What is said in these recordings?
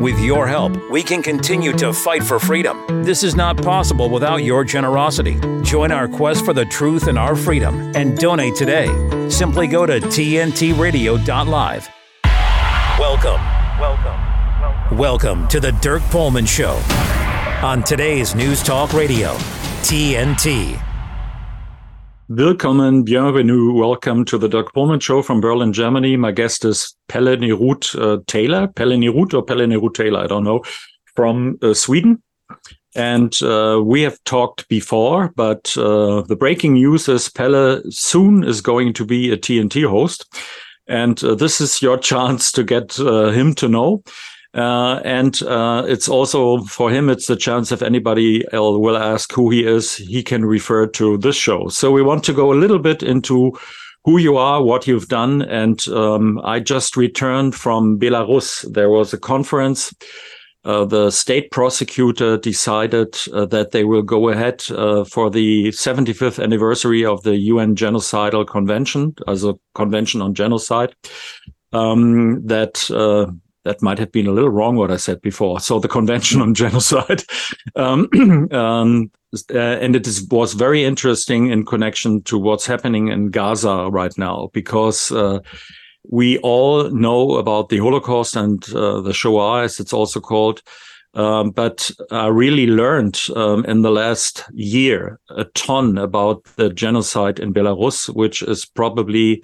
With your help, we can continue to fight for freedom. This is not possible without your generosity. Join our quest for the truth and our freedom and donate today. Simply go to tntradio.live. Welcome. Welcome. Welcome. Welcome to the Dirk Pohlmann Show on today's News Talk Radio, TNT. Willkommen, bienvenue, welcome to the Dirk Pohlmann Show from Berlin, Germany. My guest is Pelle Neroth uh, Taylor, Pelle Neroth or Pelle Neroth Taylor, I don't know, from uh, Sweden. And uh, we have talked before, but uh, the breaking news is Pelle soon is going to be a TNT host. And uh, this is your chance to get uh, him to know. Uh, and uh, it's also for him, it's the chance if anybody will ask who he is, he can refer to this show. So we want to go a little bit into who you are, what you've done. And um, I just returned from Belarus. There was a conference. Uh, the state prosecutor decided uh, that they will go ahead uh, for the 75th anniversary of the UN Genocidal Convention, as a convention on genocide. Um, that uh, that might have been a little wrong what I said before. So the Convention on Genocide, um, um, uh, and it is, was very interesting in connection to what's happening in Gaza right now because. Uh, we all know about the Holocaust and uh, the Shoah, as it's also called, um, but I really learned um, in the last year a ton about the genocide in Belarus, which is probably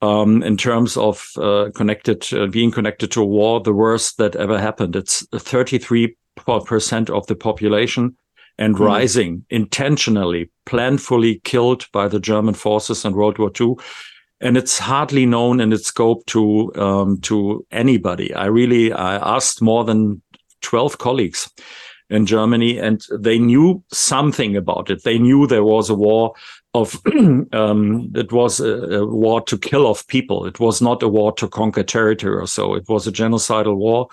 um, in terms of uh, connected uh, being connected to a war, the worst that ever happened. It's 33 percent of the population and mm. rising intentionally, planfully killed by the German forces in World War II. And it's hardly known in its scope to um, to anybody. I really I asked more than 12 colleagues in Germany, and they knew something about it. They knew there was a war of um, it was a, a, war to kill off people. It was not a war to conquer territory or so. It was a genocidal war.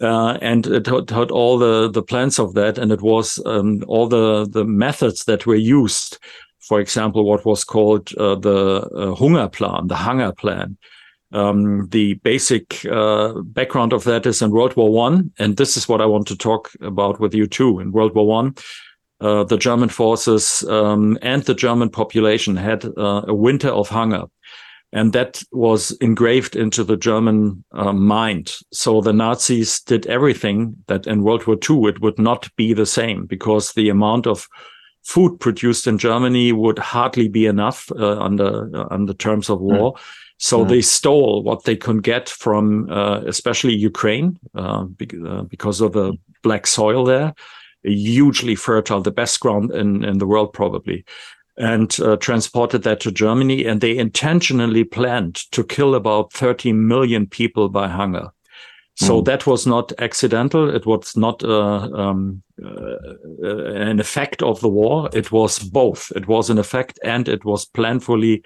Uh, and it had, had, all the, the plans of that, and it was um, all the, the methods that were used. For example, what was called uh, the uh, Hunger Plan, the Hunger Plan. Um, the basic uh, background of that is in World War One, and this is what I want to talk about with you too. In World War One, uh, the German forces um, and the German population had uh, a winter of hunger. And that was engraved into the German uh, mind. So the Nazis did everything that in World War II it would not be the same because the amount of food produced in Germany would hardly be enough uh, under uh, under terms of war. Mm. So mm. they stole what they could get from, especially Ukraine, because of the black soil there hugely fertile, the best ground in, in the world probably, and uh, transported that to Germany. And they intentionally planned to kill about 30 million people by hunger. So mm. that was not accidental. It was not uh, um, uh, an effect of the war. It was both. It was an effect and it was planfully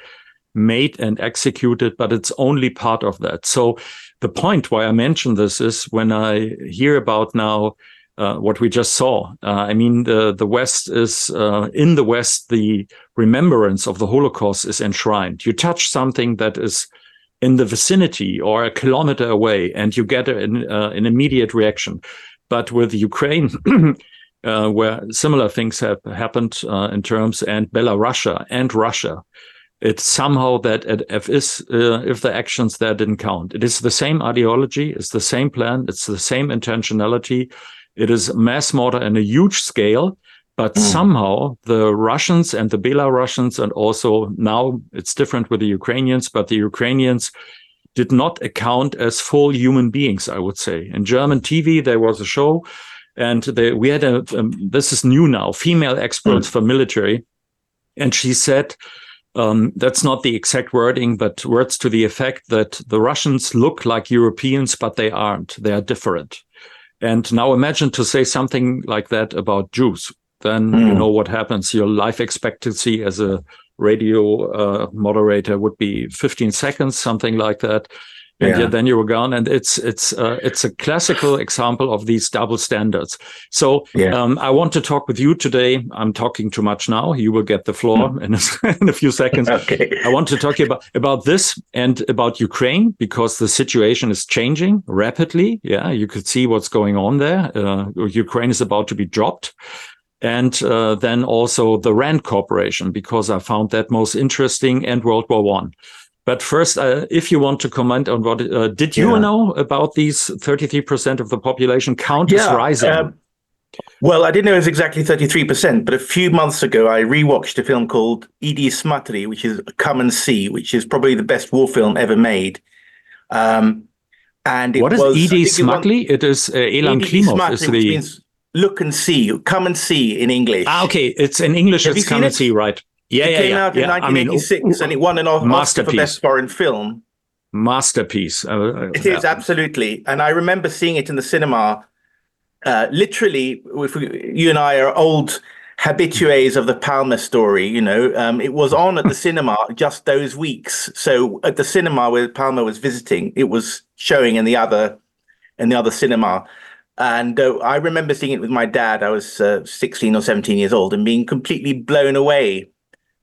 made and executed, but it's only part of that. So the point why I mention this is when I hear about now uh, what we just saw. Uh, I mean, the the West is uh, in the West. The remembrance of the Holocaust is enshrined. You touch something that is in the vicinity or a kilometer away, and you get an, uh, an immediate reaction. But with Ukraine, uh, where similar things have happened in terms and Belarus and Russia, it's somehow that if uh, if the actions there didn't count it is the same ideology it's the same plan it's the same intentionality it is mass murder in a huge scale, but mm. somehow the Russians and the Belarusians, and also now it's different with the Ukrainians, but the Ukrainians did not account as full human beings, I would say. In German TV, there was a show, and they, we had a, um, this is new now, female experts mm. for military. And she said, um, that's not the exact wording, but words to the effect that the Russians look like Europeans, but they aren't. They are different. And now imagine to say something like that about Jews. Then mm. you hmm. know what happens. Your life expectancy as a radio uh, moderator would be 15 seconds, something like that. And yeah. then you were gone. And it's it's uh, it's a classical example of these double standards. So yeah. um, I want to talk with you today. I'm talking too much now. You will get the floor hmm. in, a, in a few seconds. okay. I want to talk about about this and about Ukraine because the situation is changing rapidly. Yeah, you could see what's going on there. Uh, Ukraine is about to be dropped and uh, then also the Rand Corporation because I found that most interesting and World War One. But first, uh, if you want to comment on what uh, did you yeah. know about these 33% of the population count yeah, is rising? Um, well, I didn't know it was exactly 33%, but a few months ago, I rewatched a film called Idi Smatri, which is Come and See, which is probably the best war film ever made. Um, and what is Idi Smatli? It is uh, Elem Klimov. Is the... means look and see, come and see in English. Ah, okay. It's in English, Have it's come and see, right. Yeah, it yeah, came yeah, out in 1986 I mean, and it won an Oscar for Best Foreign Film. Masterpiece. Uh, it is absolutely, and I remember seeing it in the cinema. Uh, literally, if we, you and I are old habitues of the Palme story, you know, um, it was on at the cinema just those weeks. So at the cinema where Palme was visiting, it was showing in the other in the other cinema. And uh, I remember seeing it with my dad. I was uh, 16 or 17 years old and being completely blown away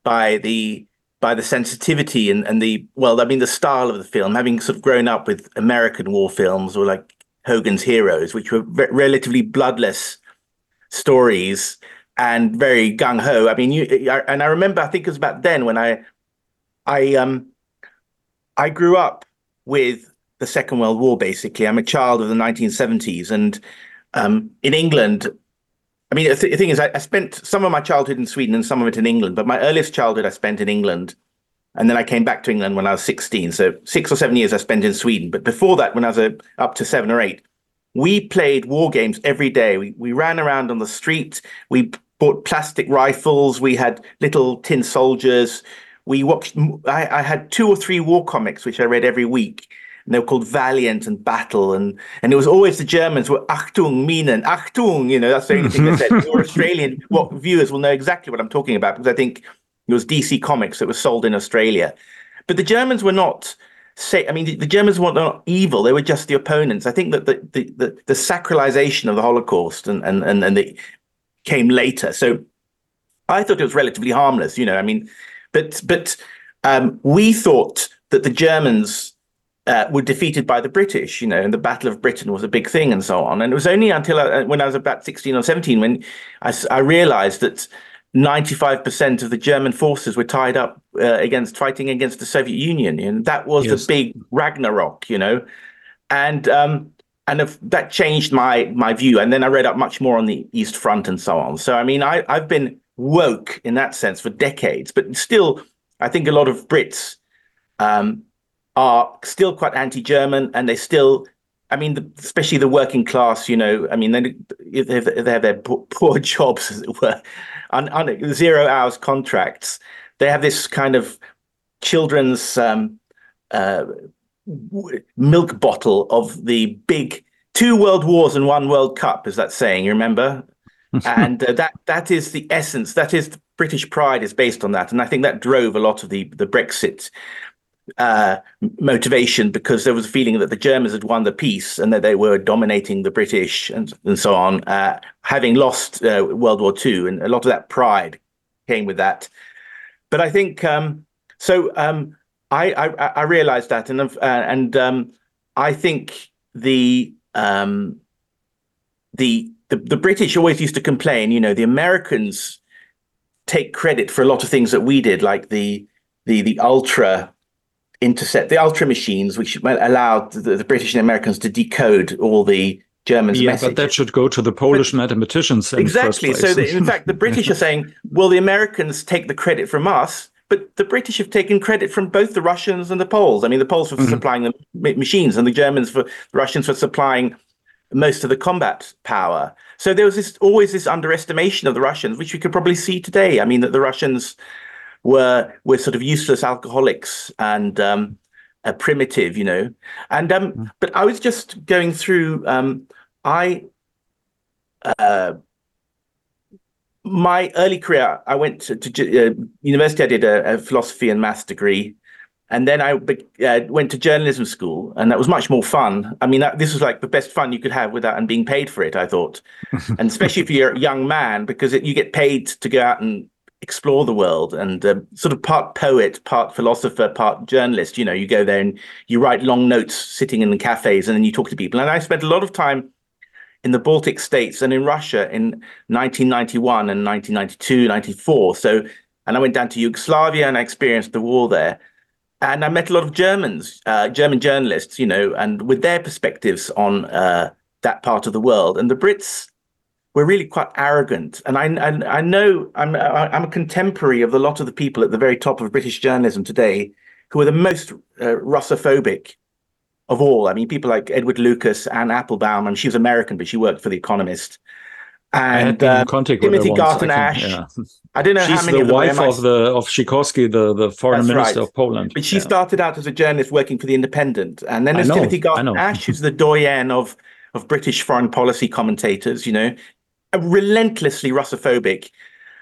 by the by the sensitivity and, and the well, I mean the style of the film, having sort of grown up with American war films or like Hogan's Heroes, which were re- relatively bloodless stories and very gung ho. I mean, you and I remember I think it was about then when I I um I grew up with the Second World War. Basically, I'm a child of the 1970s, and um, in England, I mean, the, thing is, I, I, spent some of my childhood in Sweden and some of it in England, but my earliest childhood I spent in England. And then I came back to England when I was 16. So six or seven years I spent in Sweden. But before that, when I was a, up to seven or eight, we played war games every day. We, we ran around on the street. We bought plastic rifles. We had little tin soldiers. We watched, I, I had two or three war comics, which I read every week and they were called Valiant and Battle, and and it was always the Germans were Achtung, Minen, Achtung. You know, that's the only thing they said. Your Australian what viewers will know exactly what I'm talking about because I think it was DC Comics that was sold in Australia, but the Germans were not. Say, I mean, the, the Germans were not evil; they were just the opponents. I think that the the, the, the sacralization of the Holocaust and and and, and the came later. So I thought it was relatively harmless. You know, I mean, but but um, we thought that the Germans uh, were defeated by the British, you know, and the Battle of Britain was a big thing and so on. And it was only until I, uh, when I was about 16 or 17 when I, I realized that 95% of the German forces were tied up uh, against fighting against the Soviet Union. And that was yes. the big Ragnarok, you know. And um, and if, that changed my my view. And then I read up much more on the East Front and so on. So I mean, I, I've been woke in that sense for decades, but still, I think a lot of Brits um, are still quite anti-German, and they still, I mean, the, especially the working class. You know, I mean, they, they, have, they have their poor jobs, as it were, on, on zero hours contracts. They have this kind of children's um, uh, milk bottle of the big two world wars and one World Cup, is that saying? You remember? and uh, that that is the essence. That is British pride is based on that, and I think that drove a lot of the the Brexit uh, motivation because there was a feeling that the Germans had won the peace and that they were dominating the British and, and so on, uh, having lost uh, World War II. And a lot of that pride came with that. But I think um, so. Um, I, I, I realized that, and uh, and um, I think the um, the the, the British always used to complain. You know, the Americans take credit for a lot of things that we did, like the the the ultra intercept the ultra machines, which allowed the, the, British and Americans to decode all the Germans' yeah, but that should go to the Polish but, mathematicians. exactly. so, the, in fact, the British are saying, "Well, the Americans take the credit from us." But the British have taken credit from both the Russians and the Poles. I mean, the Poles for mm-hmm. supplying the machines, and the Germans for the Russians for supplying most of the combat power. So there was this always this underestimation of the Russians, which we could probably see today. I mean, that the Russians were were sort of useless alcoholics and um, uh, primitive, you know. And um, mm. but I was just going through. Um, I uh, my early career, I went to, to uh, university. I did a, a, philosophy and maths degree, and then I uh, went to journalism school, and that was much more fun. I mean, that, this was like the best fun you could have without and being paid for it. I thought, and especially if you're a young man, because it, you get paid to go out and explore the world, and uh, sort of part poet, part philosopher, part journalist. You know, you go there and you write long notes, sitting in the cafes, and then you talk to people. And I spent a lot of time in the Baltic states and in Russia in 1991 and 1992, 94. So, and I went down to Yugoslavia and I experienced the war there and I met a lot of Germans, uh, German journalists, you know, and with their perspectives on uh, that part of the world. And the Brits were really quite arrogant. And I, I, I know I'm, I'm a contemporary of a lot of the people at the very top of British journalism today who are the most uh, Russophobic of all. I mean, people like Edward Lucas, Anne Applebaum, and she was American, but she worked for The Economist and uh, Timothy Garton Ash. Yeah. I don't know She's how many the of wife of the of Sikorski, the, the foreign That's minister right. of Poland. But she yeah. started out as a journalist working for the Independent, and then there's Timothy Garton Ash, who's the doyen of of British foreign policy commentators. You know, relentlessly Russophobic.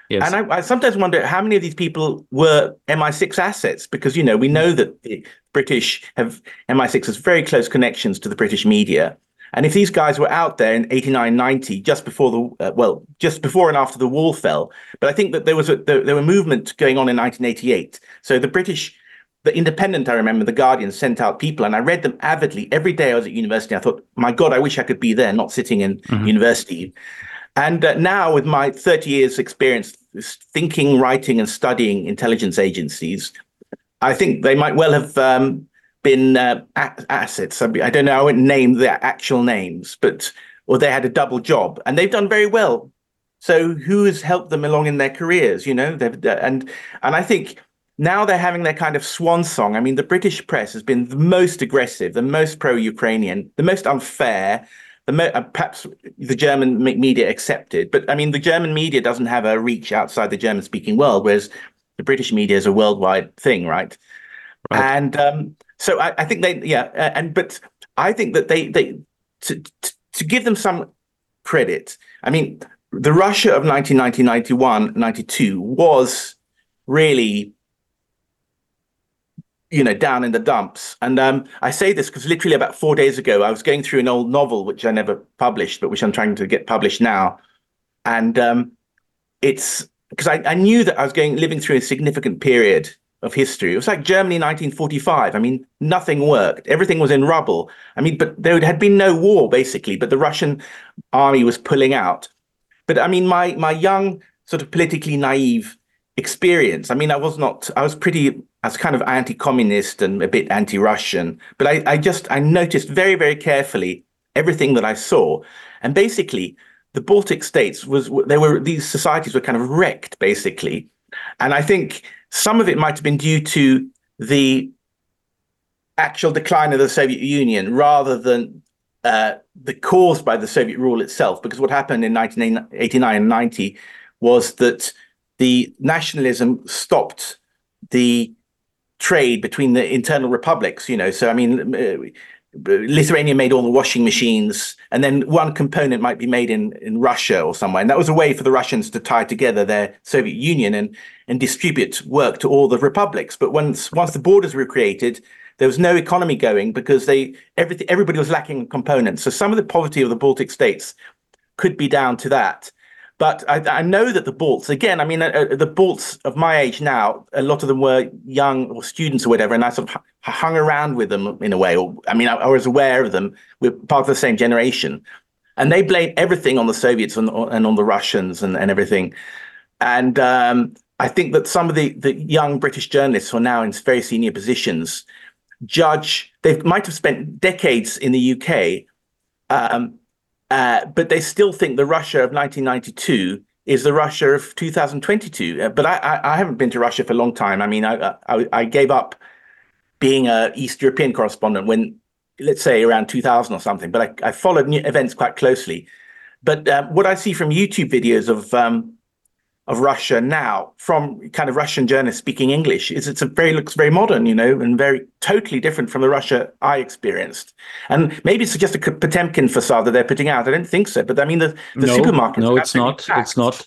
Yes. And I, I, sometimes wonder how many of these people were MI6 assets because you know we know that the British have MI6 has very close connections to the British media. And if these guys were out there in 89, 90, just before the, uh, well, just before and after the wall fell, but I think that there was a, there, there were movement going on in 1988. So the British, the Independent, I remember, the Guardian sent out people and I read them avidly every day I was at university. I thought, my God, I wish I could be there, not sitting in mm-hmm. university. And uh, now, with my 30 years' experience thinking, writing, and studying intelligence agencies, I think they might well have um, been uh, assets. I, I don't know. I won't name their actual names, but or they had a double job, and they've done very well. So who has helped them along in their careers? You know, they've and and I think now they're having their kind of swan song. I mean, the British press has been the most aggressive, the most pro-Ukrainian, the most unfair. The uh, perhaps the German media accepted, but I mean, the German media doesn't have a reach outside the German-speaking world, whereas the British media is a worldwide thing, right? right. And um, so I, I think they, yeah, and but I think that they they to, to, to give them some credit. I mean, the Russia of 1990, 91, 92 was really you know down in the dumps and um, i say this because literally about four days ago i was going through an old novel which i never published but which i'm trying to get published now and um, it's because I, I, knew that i was going living through a significant period of history. It was like Germany 1945. I mean, nothing worked. Everything was in rubble. I mean, but there had been no war basically, but the Russian army was pulling out. But I mean, my my young sort of politically naive experience. I mean, I was not. I was pretty. I was kind of anti-communist and a bit anti-Russian. But I, I just I noticed very very carefully everything that I saw, and basically the Baltic states was there were these societies were kind of wrecked basically, and I think some of it might have been due to the actual decline of the Soviet Union rather than uh, the caused by the Soviet rule itself. Because what happened in 1989 and 90 was that the nationalism stopped the trade between the internal republics. You know, so I mean, uh, Lithuania made all the washing machines, and then one component might be made in, in Russia or somewhere. And that was a way for the Russians to tie together their Soviet Union and, and distribute work to all the republics. But once once the borders were created, there was no economy going because they everything everybody was lacking components. So some of the poverty of the Baltic states could be down to that. But I, I, know that the Balts, again, I mean, uh, uh, the Balts of my age now, a lot of them were young or students or whatever, and I sort of hung around with them in a way. Or, I mean, I, I was aware of them. We're part of the same generation. And they blame everything on the Soviets and, and on the Russians and, and everything. And um, I think that some of the, the young British journalists who are now in very senior positions judge, they might have spent decades in the UK. Um, uh, but they still think the Russia of 1992 is the Russia of 2022. Uh, but I, I, I, haven't been to Russia for a long time. I mean, I, I, I gave up being a East European correspondent when, let's say, around 2000 or something. But I, I followed events quite closely. But uh, what I see from YouTube videos of um, of Russia now from kind of Russian journalists speaking English is it's a very looks very modern, you know, and very totally different from the Russia I experienced. And maybe it's just a Potemkin facade that they're putting out. I don't think so, but I mean the, the no, supermarkets. No, it's not. Packed. It's not.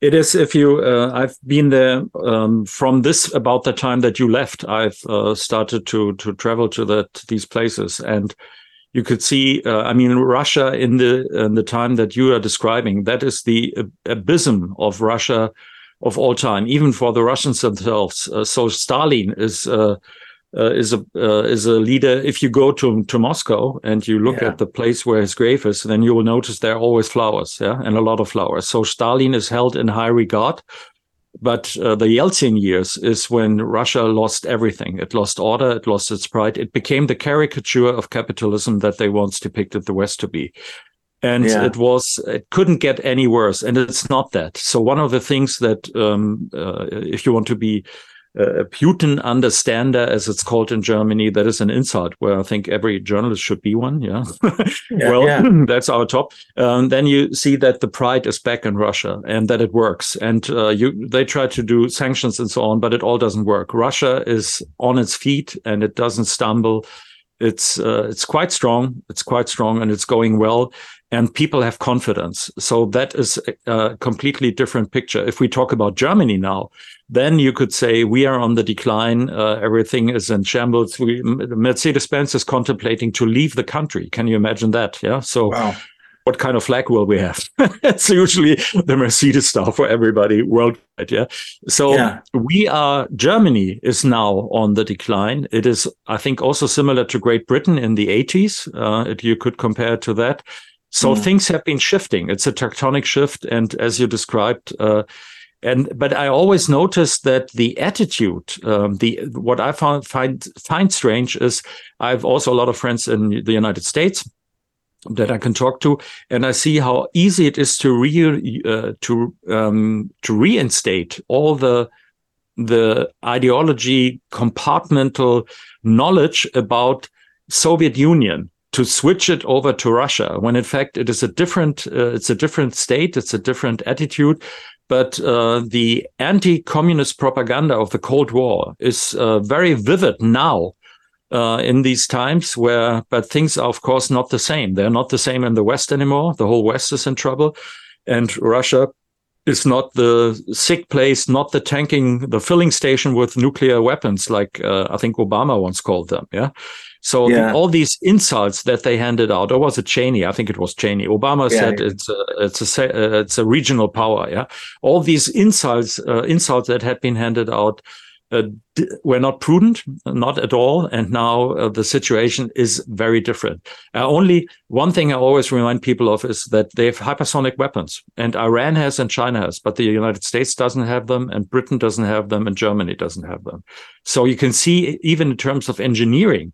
It is if you. Uh, I've been there um, from this about the time that you left. I've uh, started to to travel to that these places, and you could see. Uh, I mean, Russia in the in the time that you are describing, that is the abysm of Russia of all time, even for the Russians themselves. Uh, so Stalin is uh, uh, is a uh, is a leader. If you go to to Moscow and you look yeah. at the place where his grave is, then you will notice there are always flowers, yeah, and a lot of flowers. So Stalin is held in high regard. But uh, the Yeltsin years is when Russia lost everything. It lost order. It lost its pride. It became the caricature of capitalism that they once depicted the West to be and yeah. it was it couldn't get any worse and it's not that so one of the things that um, uh, if you want to be a Putin understander, as it's called in Germany, that is an insult where I think every journalist should be one. Yeah. yeah well, yeah. that's our top. Um, then you see that the pride is back in Russia and that it works. And uh, you, they try to do sanctions and so on, but it all doesn't work. Russia is on its feet and it doesn't stumble. It's uh, it's quite strong. It's quite strong and it's going well and people have confidence. So that is a completely different picture. If we talk about Germany now, then you could say we are on the decline. Uh, everything is in shambles. Mercedes Benz is contemplating to leave the country. Can you imagine that? Yeah. So. Wow. What kind of flag will we have? it's usually the Mercedes star for everybody worldwide. Yeah. So yeah. we are, Germany is now on the decline. It is, I think, also similar to Great Britain in the 80s. Uh, you could compare to that. So mm. things have been shifting. It's a tectonic shift, and as you described, uh, and but I always noticed that the attitude, um, the what I found find find strange is I've also a lot of friends in the United States that I can talk to, and I see how easy it is to re uh, to um, to reinstate all the the ideology compartmental knowledge about Soviet Union to switch it over to Russia when in fact it is a different uh, it's a different state it's a different attitude but uh, the anti-communist propaganda of the Cold War is uh, very vivid now uh, in these times where but things are of course not the same they're not the same in the West anymore the whole West is in trouble and Russia is not the sick place, not the tanking, the filling station with nuclear weapons, like uh, I think Obama once called them. Yeah. So yeah. the, all these insults that they handed out, or was it Cheney? I think it was Cheney. Obama yeah, said yeah. it's a, it's a uh, it's a regional power. Yeah, all these insults uh, insults that had been handed out uh, were not prudent, not at all. And now uh, the situation is very different. Uh, only one thing I always remind people of is that they have hypersonic weapons, and Iran has and China has, but the United States doesn't have them, and Britain doesn't have them, and Germany doesn't have them. So you can see, even in terms of engineering,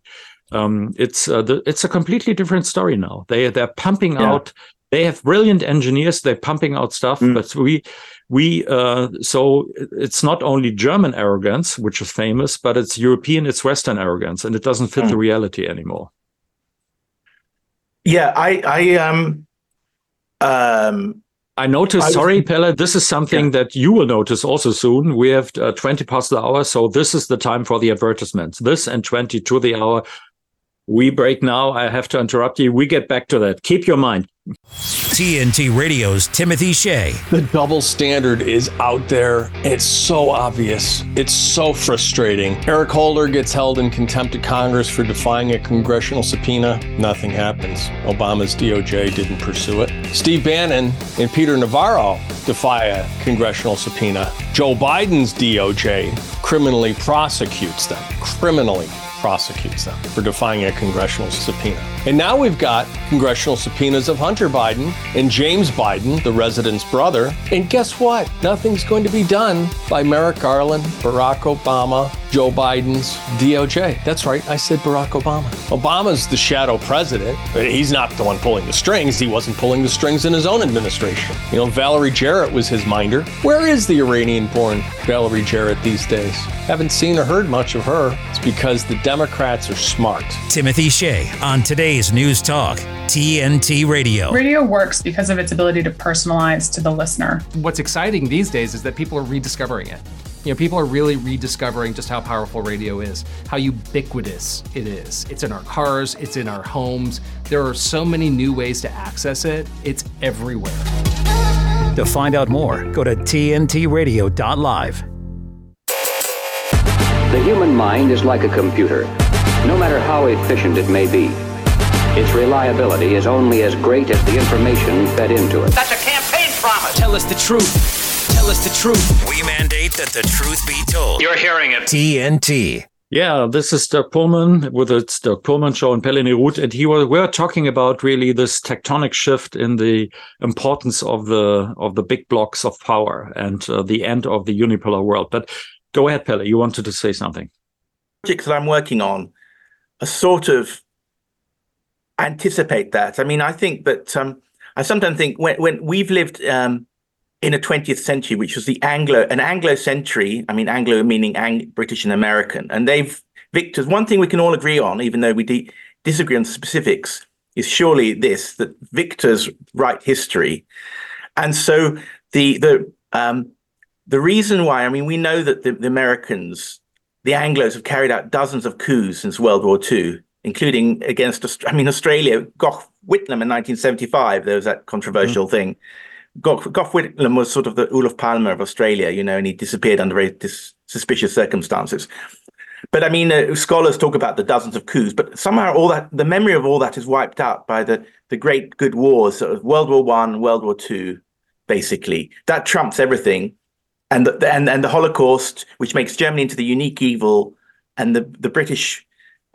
um, it's uh, the, it's a completely different story now. They they're pumping yeah. out. They have brilliant engineers. They're pumping out stuff, mm. but we we uh, so it's not only German arrogance, which is famous, but it's European, it's Western arrogance, and it doesn't fit mm. the reality anymore. Yeah, I I um um I noticed, sorry, Pelle, this is something yeah. that you will notice also soon. We have uh, 20 past the hour. So this is the time for the advertisements. This and 20 to the hour we break now. I have to interrupt you. We get back to that. Keep your mind. TNT Radio's Timothy Shea. The double standard is out there. It's so obvious. It's so frustrating. Eric Holder gets held in contempt of Congress for defying a congressional subpoena. Nothing happens. Obama's DOJ didn't pursue it. Steve Bannon and Peter Navarro defy a congressional subpoena. Joe Biden's DOJ criminally prosecutes them. Criminally prosecutes them for defying a congressional subpoena. And now we've got congressional subpoenas of Hunter Biden and James Biden, the resident's brother. And guess what? Nothing's going to be done by Merrick Garland, Barack Obama, Joe Biden's DOJ. That's right, I said Barack Obama. Obama's the shadow president. He's not the one pulling the strings. He wasn't pulling the strings in his own administration. You know, Valerie Jarrett was his minder. Where is the Iranian born Valerie Jarrett these days? Haven't seen or heard much of her. It's because the Democrats are smart. Timothy Shea on today's News Talk, TNT Radio. Radio works because of its ability to personalize to the listener. What's exciting these days is that people are rediscovering it. You know, people are really rediscovering just how powerful radio is, how ubiquitous it is. It's in our cars, it's in our homes. There are so many new ways to access it. It's everywhere. To find out more, go to tntradio.live. The human mind is like a computer. No matter how efficient it may be, its reliability is only as great as the information fed into it. That's a campaign promise. Tell us the truth. Tell us the truth. We mandate that the truth be told. You're hearing it. TNT. Yeah, this is Dirk Pohlmann with the Dirk Pohlmann show and Pelle Neroth, and he was we're talking about really this tectonic shift in the importance of the of the big blocks of power and uh, the end of the unipolar world. But go ahead, Pelle. You wanted to say something. Projects that I'm working on are sort of anticipate that. I mean, I think that um, I sometimes think when when we've lived um, in a 20th century, which was the Anglo an Anglo century. I mean, Anglo meaning Ang- British and American, and they've victors. One thing we can all agree on, even though we de- disagree on the specifics, is surely this: that victors write history, and so the the um, the reason why. I mean, we know that the, the Americans, the Anglo's, have carried out dozens of coups since World War II including against, I mean, Australia, Gough Whitlam in 1975, there was that controversial mm. thing. Gough, Gough Whitlam was sort of the Olof Palme of Australia, you know, and he disappeared under very dis- suspicious circumstances. But I mean, uh, scholars talk about the dozens of coups, but somehow all that, the memory of all that is wiped out by the, the great good wars, of World War One, World War Two, basically. That trumps everything. And the, and, and the Holocaust, which makes Germany into the unique evil, and the, the British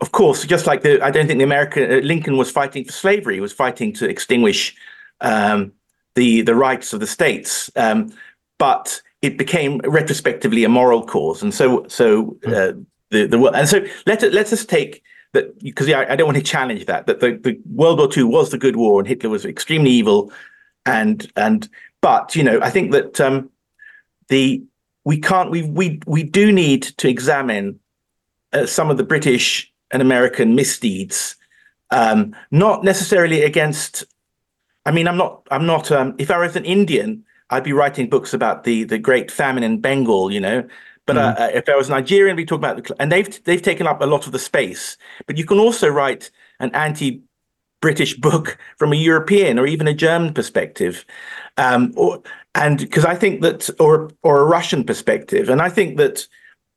of course, just like the, I don't think the American uh, Lincoln was fighting for slavery; he was fighting to extinguish um, the the rights of the states. Um, but it became retrospectively a moral cause, and so so uh, the the and so let let us take that because yeah, I don't want to challenge that that the, the World War II was the good war and Hitler was extremely evil, and and but you know I think that um, the we can't we we we do need to examine uh, some of the British and American misdeeds, um, not necessarily against. I mean, I'm not. I'm not. Um, if I was an Indian, I'd be writing books about the the great famine in Bengal. You know, but mm. uh, if I was Nigerian, we talk about the and they've they've taken up a lot of the space. But you can also write an anti-British book from a European or even a German perspective, um, or and because I think that or or a Russian perspective, and I think that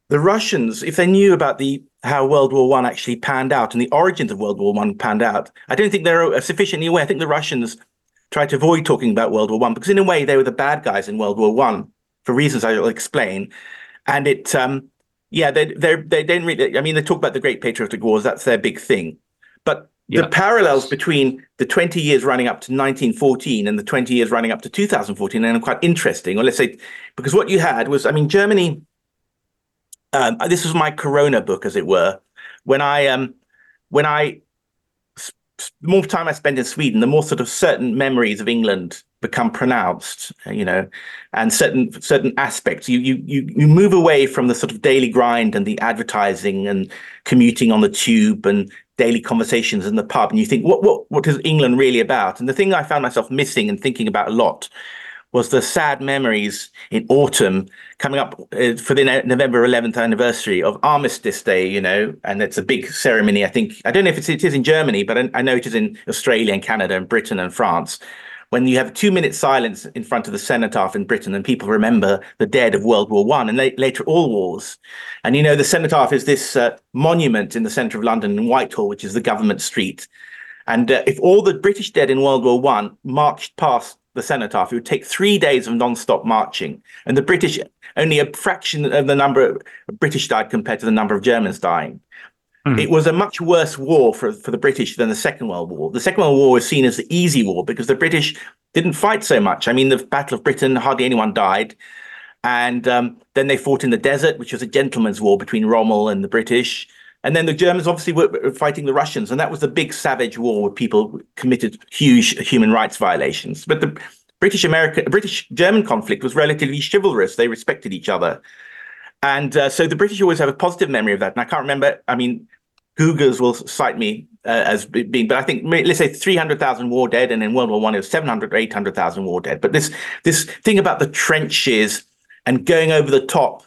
the Russians, if they knew about the how World War One actually panned out and the origins of World War One panned out, I don't think they're sufficiently aware. I think the Russians tried to avoid talking about World War One because, in a way, they were the bad guys in World War One for reasons I will explain. And it, um, yeah, they they they didn't really. I mean, they talk about the Great Patriotic Wars. That's their big thing. But yeah. the parallels between the 20 years running up to 1914 and the 20 years running up to 2014 are quite interesting. Or let's say, because what you had was, I mean, Germany um, this was my Corona book, as it were. When I um, when I the more time I spend in Sweden, the more sort of certain memories of England become pronounced, you know, and certain certain aspects. You you you you move away from the sort of daily grind and the advertising and commuting on the tube and daily conversations in the pub, and you think, what what what is England really about? And the thing I found myself missing and thinking about a lot was the sad memories in autumn coming up uh, for the November 11th anniversary of Armistice Day, you know, and it's a big ceremony. I think, I don't know if it's, it is in Germany, but I, I know it is in Australia and Canada and Britain and France. When you have two minute silence in front of the cenotaph in Britain and people remember the dead of World War One and later all wars. And, you know, the cenotaph is this uh, monument in the center of London in Whitehall, which is the government street. And uh, if all the British dead in World War One marched past the cenotaph. It would take three days of non-stop marching, and the British only a fraction of the number of British died compared to the number of Germans dying. Mm. It was a much worse war for, for the British than the Second World War. The Second World War was seen as the easy war because the British didn't fight so much. I mean, the Battle of Britain, hardly anyone died. And um, then they fought in the desert, which was a gentleman's war between Rommel and the British. And then the Germans obviously were fighting the Russians, and that was the big savage war where people committed huge human rights violations. But the British American, British German conflict was relatively chivalrous. They respected each other, and uh, so the British always have a positive memory of that. And I can't remember. I mean, Googles will cite me uh, as being, but I think let's say three hundred thousand war dead, and in World War One it was seven hundred or eight hundred thousand war dead. But this this thing about the trenches and going over the top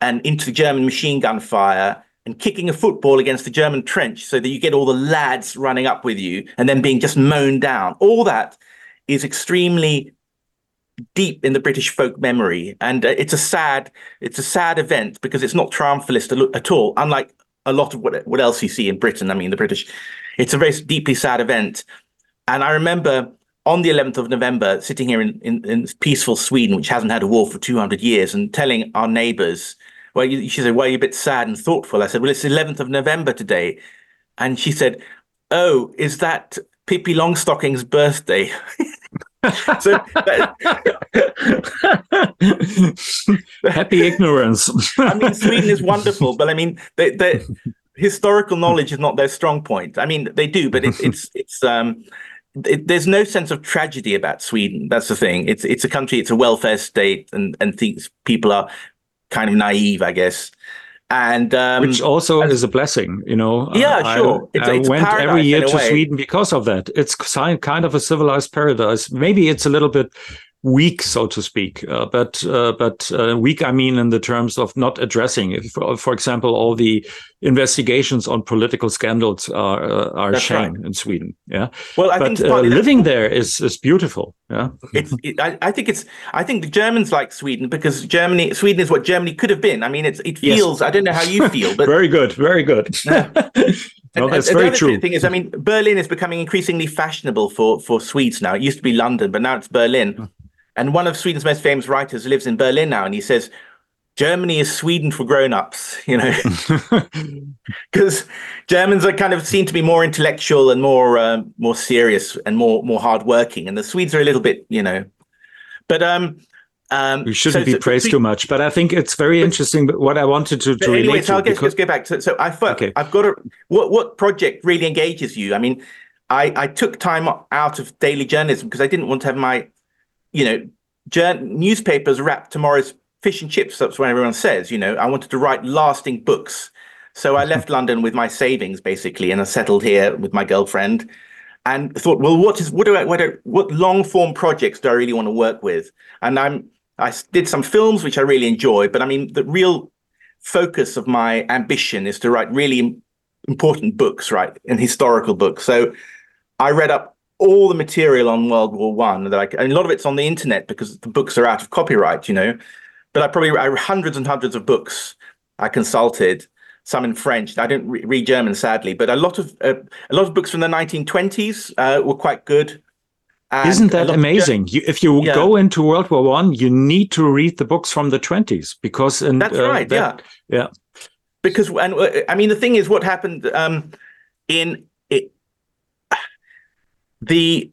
and into the German machine gun fire and kicking a football against the German trench so that you get all the lads running up with you and then being just mown down. All that is extremely deep in the British folk memory, and uh, it's a sad it's a sad event because it's not triumphalist at all. Unlike a lot of what what else you see in Britain, I mean the British, it's a very deeply sad event. And I remember on the 11th of November, sitting here in, in, in peaceful Sweden, which hasn't had a war for 200 years, and telling our neighbours, well, you, she said, "Why are you a bit sad and thoughtful?" I said, "Well, it's the 11th of November today," and she said, "Oh, is that Pippi Longstocking's birthday?" so happy ignorance. I mean, Sweden is wonderful, but I mean, the, the historical knowledge is not their strong point. I mean, they do, but it, it's it's um, it, there's no sense of tragedy about Sweden. That's the thing. It's it's a country. It's a welfare state, and and things people are kind of naive, I guess and um, which also as, is a blessing you know yeah uh, sure i, it's, I it's went every year to sweden because of that it's kind of a civilized paradise maybe it's a little bit weak, so to speak. Uh, but uh, but uh, weak, I mean, in the terms of not addressing. If, for, for example, all the investigations on political scandals are uh, are That's shame right. in Sweden. Yeah. Well, I but think uh, living there is is beautiful. Yeah. It's. It, I, I, think it's. I think the Germans like Sweden because Germany, Sweden is what Germany could have been. I mean, it's. It feels. Yes. I don't know how you feel, but very good. Very good. No, that's and, very the true. Thing is, I mean, Berlin is becoming increasingly fashionable for for Swedes now. It used to be London, but now it's Berlin. Hmm. And one of Sweden's most famous writers lives in Berlin now, and he says, Germany is Sweden for grown-ups, you know, because Germans are kind of seen to be more intellectual and more uh, more serious and more more hardworking, and the Swedes are a little bit, you know. But um, um, we shouldn't so, be praised so, too much, but I think it's very but, interesting. But what I wanted to, to anyway, relate so I'll to, because, get back to so I okay. I've got a what what project really engages you? I mean, I I took time out of daily journalism because I didn't want to have my you know, newspapers wrap tomorrow's fish and chips. That's what everyone says. You know, I wanted to write lasting books. So I left London with my savings basically, and I settled here with my girlfriend, and thought, well, what is what do I what do, what long form projects do I really want to work with? And I'm I did some films which I really enjoy, but I mean the real focus of my ambition is to write really important books, right, and historical books. So I read up all the material on World War One that I and a lot of it's on the internet because the books are out of copyright, you know. But I probably I hundreds and hundreds of books I consulted, some in French. I didn't re- read German, sadly, but a lot of uh, a lot of books from the 1920s uh, were quite good. And Isn't that amazing? You, if you yeah. go into World War One, you need to read the books from the 20s because in, that's uh, right. That, yeah, yeah. Because and uh, I mean the thing is, what happened um, in the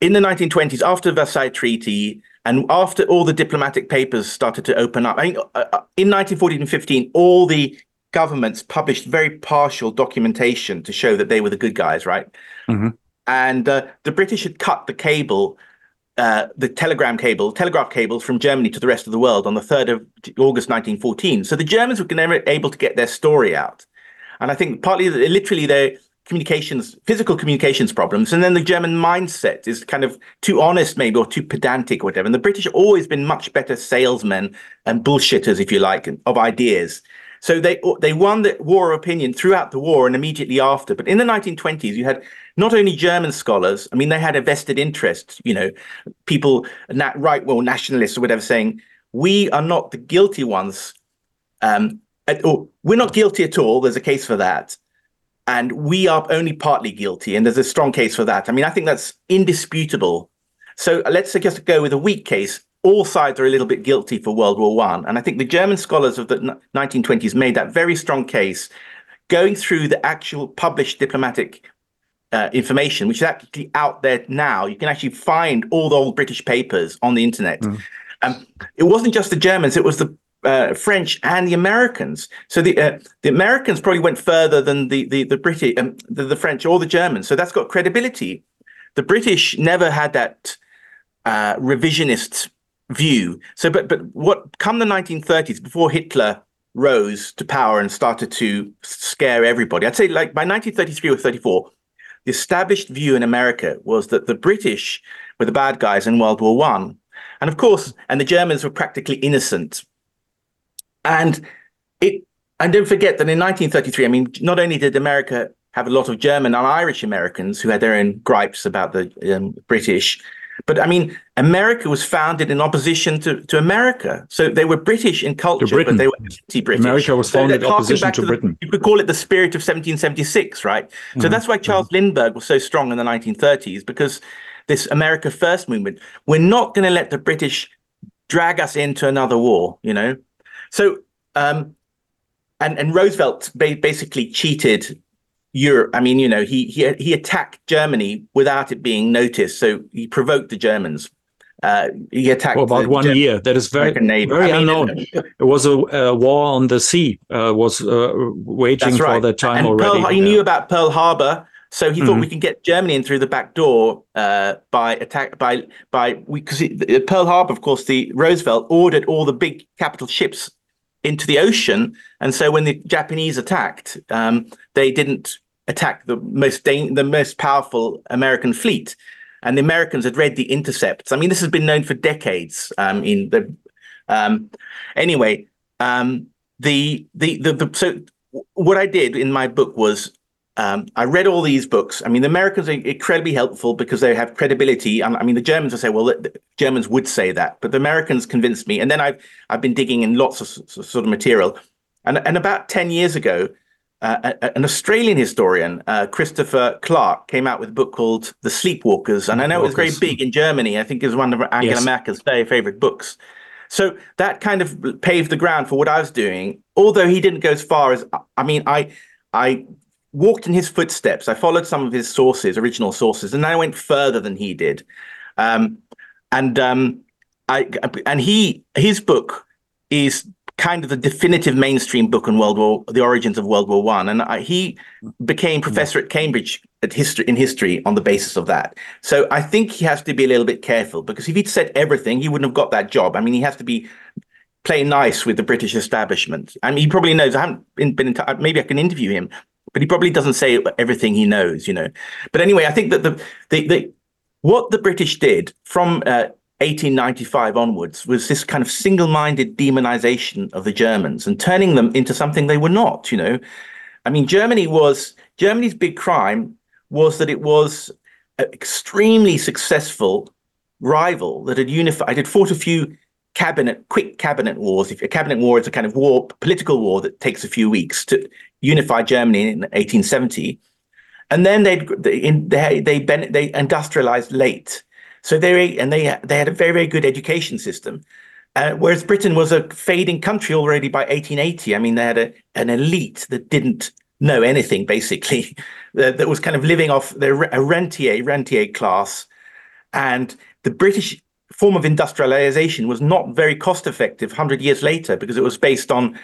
in the 1920s, after the Versailles Treaty, and after all the diplomatic papers started to open up, I mean, uh, uh in 1914 and 15, all the governments published very partial documentation to show that they were the good guys, right? Mm-hmm. And uh, the British had cut the cable, uh, the telegram cable, telegraph cables from Germany to the rest of the world on the 3rd of August 1914. So the Germans were never able to get their story out. And I think partly, literally, they communications, physical communications problems. And then the German mindset is kind of too honest, maybe, or too pedantic, or whatever. And the British have always been much better salesmen and bullshitters, if you like, of ideas. So they they won the war of opinion throughout the war and immediately after. But in the 1920s, you had not only German scholars. I mean, they had a vested interest. You know, people, right, well, nationalists or whatever, saying we are not the guilty ones. Um, at, or we're not guilty at all. There's a case for that and we are only partly guilty. And there's a strong case for that. I mean, I think that's indisputable. So let's just go with a weak case. All sides are a little bit guilty for World War One, and I think the German scholars of the 1920s made that very strong case, going through the actual published diplomatic uh, information, which is actually out there now. You can actually find all the old British papers on the internet. Mm. Um, it wasn't just the Germans; it was the uh, French and the Americans. So the uh, the Americans probably went further than the the the British, um, the, the, French or the Germans. So that's got credibility. The British never had that uh, revisionist view. So, but but what come the 1930s, before Hitler rose to power and started to scare everybody, I'd say like by 1933 or 34, the established view in America was that the British were the bad guys in World War One. And of course, and the Germans were practically innocent and it, and don't forget that in 1933, I mean, not only did America have a lot of German and Irish Americans who had their own gripes about the um, British, But I mean, America was founded in opposition to, to America. So they were British in culture, but they were anti-British. America was founded that harkens opposition to the- Britain. you could call it the spirit of 1776, right? So that's why Charles Lindbergh was so strong in the 1930s because this America First movement. We're not going to let the British drag us into another war, you know. So um, and and Roosevelt ba- basically cheated Europe. I mean, you know, he he he attacked Germany without it being noticed. So he provoked the Germans. Uh, he attacked For about one Ger- year. That is very, very I mean, unknown. It was a, a war on the sea, uh, was uh, waging That's for right. that time and already. Pearl, he Yeah. knew about Pearl Harbor, so he thought Mhm. we can get Germany in through the back door uh, by attack by by because Pearl Harbor, of course, the Roosevelt ordered all the big capital ships into the ocean, and so when the Japanese attacked, um, they didn't attack the most dan- the most powerful American fleet, and the Americans had read the intercepts. I mean, this has been known for decades. Um, in the um, anyway, um, the, the the the so what I did in my book was um, I read all these books. I mean, the Americans are incredibly helpful because they have credibility. I mean, the Germans will say, well, the Germans would say that, but the Americans convinced me. And then I've I've been digging in lots of sort of material. And and about ten years ago, uh, an Australian historian, uh, Christopher Clark, came out with a book called The Sleepwalkers. And I know it was very big in Germany. I think it was one of Angela Yes. Merkel's very favorite books. So that kind of paved the ground for what I was doing. Although he didn't go as far as I mean, I I walked in his footsteps. I followed some of his sources, original sources, and I went further than he did. Um, and um, I and he his book is kind of the definitive mainstream book on World War, the origins of World War One, and I, he became professor at Cambridge at history in history on the basis of that. So I think he has to be a little bit careful because if he'd said everything, he wouldn't have got that job. I mean, he has to be play nice with the British establishment. I mean, he probably knows. I haven't been, been in touch. Maybe I can interview him, but he probably doesn't say everything he knows. You know. But anyway, I think that the the, the what the British did from uh, 1895 onwards was this kind of single-minded demonization of the Germans and turning them into something they were not. You know, I mean, Germany was Germany's big crime was that it was an extremely successful rival that had unified, had fought a few cabinet, quick cabinet wars. If a cabinet war is a kind of war, political war that takes a few weeks to unify Germany in 1870, and then they they they, they industrialized late, so they and they they had a very very good education system. Uh, whereas Britain was a fading country already by 1880. I mean, they had a, an elite that didn't know anything, basically, that, that was kind of living off the a rentier, rentier class. And the British form of industrialization was not very cost effective 100 years later because it was based on.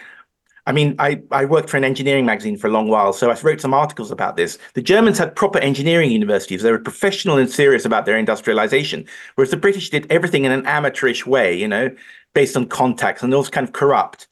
I mean, I, I worked for an engineering magazine for a long while, so I wrote some articles about this. The Germans had proper engineering universities. They were professional and serious about their industrialization, whereas the British did everything in an amateurish way, you know, based on contacts and those kind of corrupt.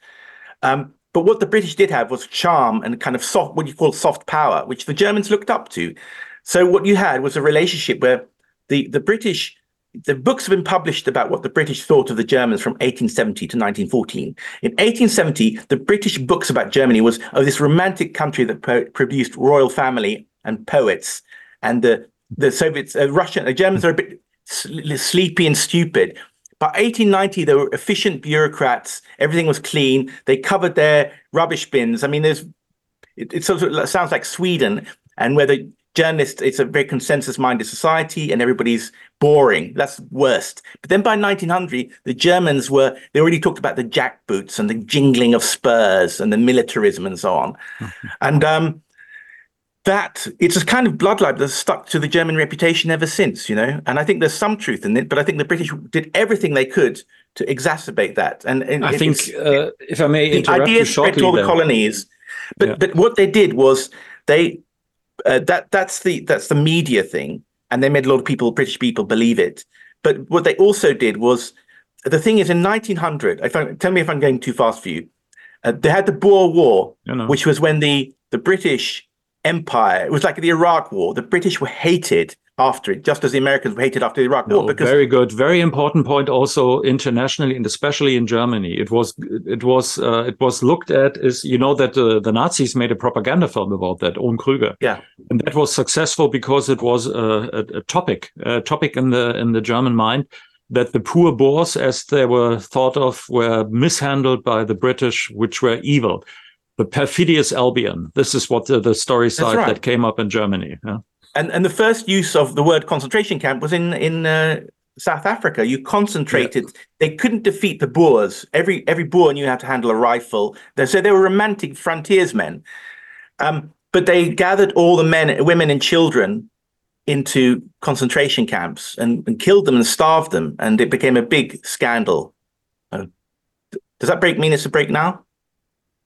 Um, but what the British did have was charm and kind of soft, what you call soft power, which the Germans looked up to. So what you had was a relationship where the, the British, the books have been published about what the British thought of the Germans from 1870 to 1914. In 1870, the British books about Germany was of this romantic country that pro- produced royal family and poets, and the the Soviets, uh, Russian, the Germans are a bit s- sleepy and stupid. By 1890, they were efficient bureaucrats. Everything was clean. They covered their rubbish bins. I mean, there's it, it sort of sounds like Sweden, and where the journalists, it's a very consensus-minded society, and everybody's boring. That's worst. But then by 1900, the Germans were they already talked about the jackboots and the jingling of spurs and the militarism and so on, and um, that it's a kind of bloodline that's stuck to the German reputation ever since, you know. And I think there's some truth in it, but I think the British did everything they could to exacerbate that. And, and I it- think, uh, if I may the interrupt you idea spread to all the colonies. But Yeah. but what they did was they uh, that that's the that's the media thing, and they made a lot of people, British people, believe it. But what they also did was the thing is in 1900. If I, tell me if I'm going too fast for you. Uh, they had the Boer War, You know. which was when the the British Empire. It was like the Iraq War. The British were hated after it, just as the Americans were hated after the Iraq no, War. Because very good, very important point also internationally and especially in Germany. It was it was uh, it was looked at as you know that uh, the Nazis made a propaganda film about that, Ohm Krüger. Yeah, and that was successful because it was a, a, a topic, a topic in the in the German mind that the poor Boers, as they were thought of, were mishandled by the British, which were evil. The perfidious Albion. This is what the, the story side right. that came up in Germany. Yeah? And and the first use of the word concentration camp was in in uh, South Africa. You concentrated. Yeah. They couldn't defeat the Boers. Every every Boer knew how to handle a rifle. So they were romantic frontiersmen. Um, but they gathered all the men, women, and children into concentration camps and, and killed them and starved them, and it became a big scandal. Uh, does that break mean it's a break now?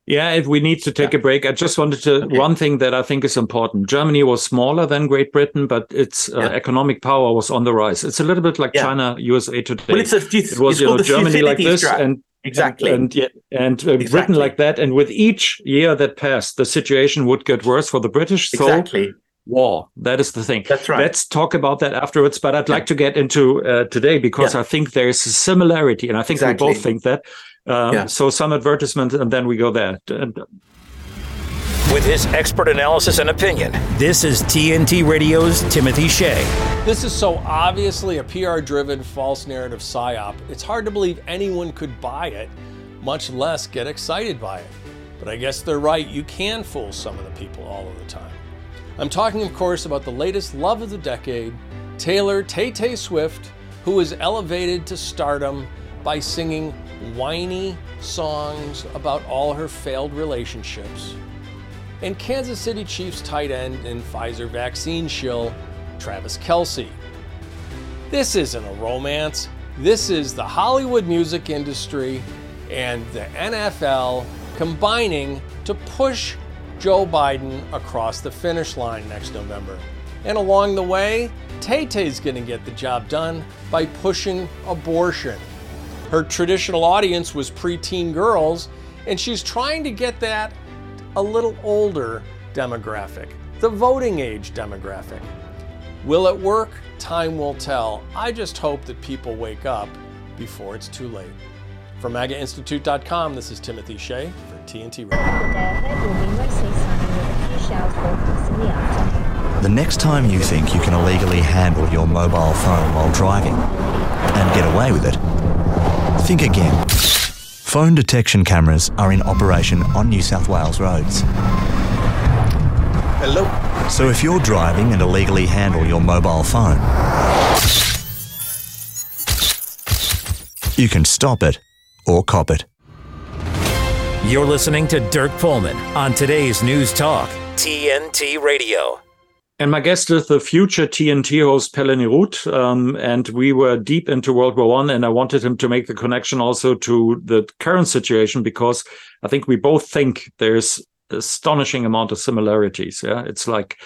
Yeah, if we need to take yeah. a break, I just wanted to okay. one thing that I think is important. Germany was smaller than Great Britain, but its uh, yeah. economic power was on the rise. It's a little bit like yeah. China, USA today. Well, it's a, it's, it was you know Germany like this and exactly and and, and uh, exactly. Britain like that. And with each year that passed, the situation would get worse for the British. So exactly war. That is the thing. That's right. Let's talk about that afterwards. But I'd like to get into uh, today because. I think there's a similarity, and I think exactly. we both think that. Um, yeah. So some advertisement, and then we go there. With his expert analysis and opinion, this is TNT Radio's Timothy Shea. This is so obviously a PR-driven false narrative psyop. It's hard to believe anyone could buy it, much less get excited by it. But I guess they're right. You can fool some of the people all of the time. I'm talking, of course, about the latest love of the decade, Taylor Tay Tay Swift, who was elevated to stardom by singing whiny songs about all her failed relationships, and Kansas City Chiefs tight end and Pfizer vaccine shill, Travis Kelce. This isn't a romance. This is the Hollywood music industry and the NFL combining to push Joe Biden across the finish line next November. And along the way, Tay Tay's gonna get the job done by pushing abortion. Her traditional audience was preteen girls, and she's trying to get that a little older demographic, the voting age demographic. Will it work? Time will tell. I just hope that people wake up before it's too late. From MAGAInstitute.com, this is Timothy Shea for TNT Radio. The next time you think you can illegally handle your mobile phone while driving and get away with it, think again. Phone detection cameras are in operation on New South Wales roads. Hello. So if you're driving and illegally handle your mobile phone, you can stop it or cop it. You're listening to Dirk Pohlmann on today's News Talk, TNT Radio. And my guest is the future TNT host Pelle Neroth, um, and we were deep into World War One, and I wanted him to make the connection also to the current situation because I think we both think there's astonishing amount of similarities. Yeah, it's like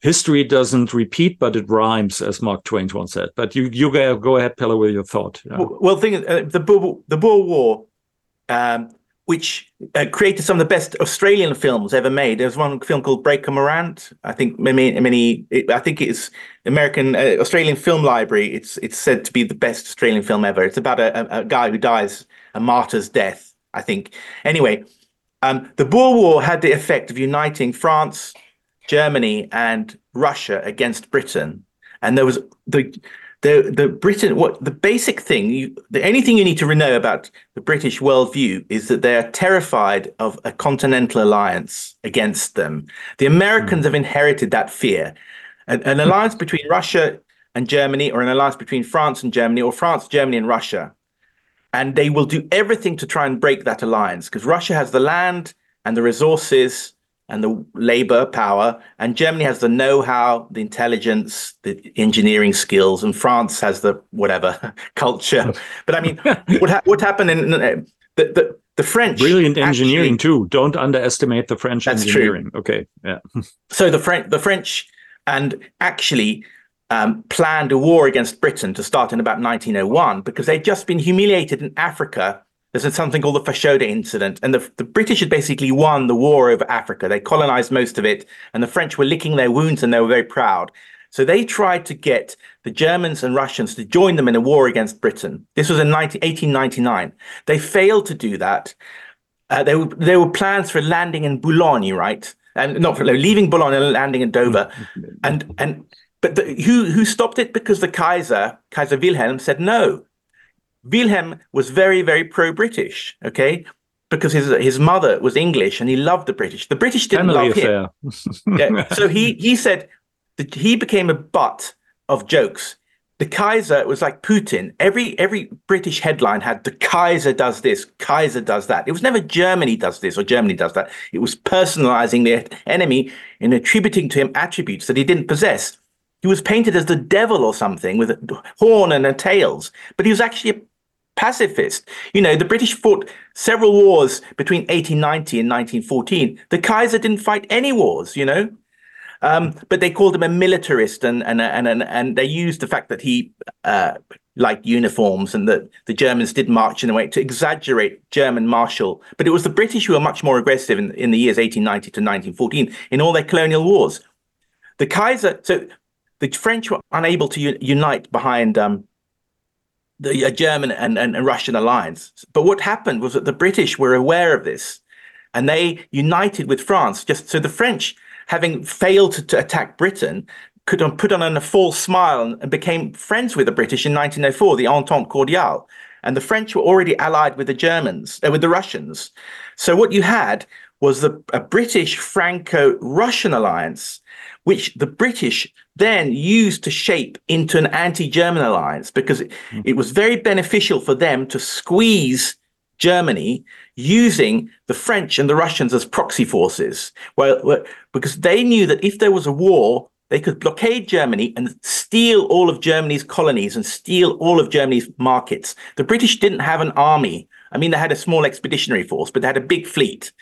history doesn't repeat, but it rhymes, as Mark Twain once said. But you you go, ahead, Pelle, with your thought. Yeah. Well, well, the thing uh, the Boer, the Boer War, um, which uh, created some of the best Australian films ever made. There's one film called Breaker Morant. I think many, many. I think it's American uh, Australian Film Library. It's it's said to be the best Australian film ever. It's about a, a guy who dies a martyr's death. I think. Anyway, um, the Boer War had the effect of uniting France Germany and Russia against Britain, and there was the the the Britain. What the basic thing, you, the anything you need to know about the British worldview is that they are terrified of a continental alliance against them. The Americans mm. have inherited that fear. An, an alliance between Russia and Germany, or an alliance between France and Germany, or France, Germany, and Russia. And they will do everything to try and break that alliance because Russia has the land and the resources and the labor power, and Germany has the know-how, the intelligence, the engineering skills, and France has the whatever culture. But I mean, what ha- what happened in, the, the the French brilliant engineering actually, too. Don't underestimate the French that's engineering. True. Okay, yeah. so the French the French and actually um, planned a war against Britain to start in about 1901 because they'd just been humiliated in Africa there's something called the Fashoda incident, and the, the British had basically won the war over Africa. They colonized most of it, and the French were licking their wounds, and they were very proud. So they tried to get the Germans and Russians to join them in a war against Britain. This was in 19, 1899. They failed to do that. Uh, there, were, there were plans for landing in Boulogne, right? And not for leaving Boulogne and landing in Dover. And and but the, who who stopped it? Because the Kaiser, Kaiser Wilhelm, said no. Wilhelm was very very pro British. Okay, because his his mother was English and he loved the British. The British didn't Family love affair. him. yeah. So he he said that he became a butt of jokes. The Kaiser was like Putin. Every every British headline had the Kaiser does this, Kaiser does that. It was never Germany does this or Germany does that. It was personalizing the enemy and attributing to him attributes that he didn't possess. He was painted as the devil or something with a horn and a tails, but he was actually a pacifist. You know, the British fought several wars between 1890 and 1914. The Kaiser didn't fight any wars, you know. Um, but they called him a militarist, and and and and, and they used the fact that he uh, liked uniforms and that the Germans did march in a way to exaggerate German martial. But it was the British who were much more aggressive in, in the years 1890 to 1914 in all their colonial wars. The Kaiser, so the French were unable to un- unite behind um, the uh, German and, and, and Russian alliance. But what happened was that the British were aware of this, and they united with France. Just so the French, having failed to, to attack Britain, could put on a false smile and, and became friends with the British in 1904, the Entente Cordiale. And the French were already allied with the Germans, uh, with the Russians. So what you had was the, a British Franco-Russian alliance, which the British then used to shape into an anti-German alliance because it, it was very beneficial for them to squeeze Germany using the French and the Russians as proxy forces. Well, because they knew that if there was a war, they could blockade Germany and steal all of Germany's colonies and steal all of Germany's markets. The British didn't have an army. I mean, they had a small expeditionary force, but they had a big fleet.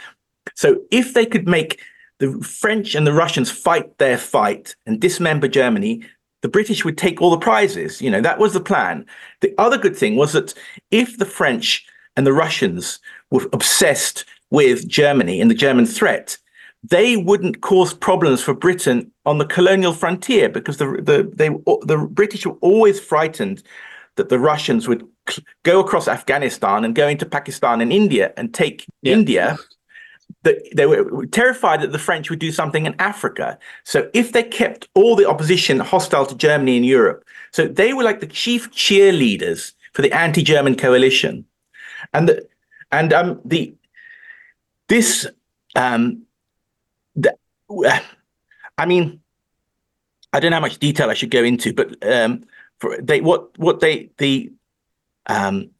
So if they could make the French and the Russians fight their fight and dismember Germany, the British would take all the prizes. You know, that was the plan. The other good thing was that if the French and the Russians were obsessed with Germany and the German threat, they wouldn't cause problems for Britain on the colonial frontier because the the they the British were always frightened that the Russians would go across Afghanistan and go into Pakistan and India and take yeah. India that they were terrified that the French would do something in Africa. So if they kept all the opposition hostile to Germany in Europe, so they were like the chief cheerleaders for the anti-German coalition, and the and um the this um the, I mean I don't know how much detail I should go into, but um for they what what they the um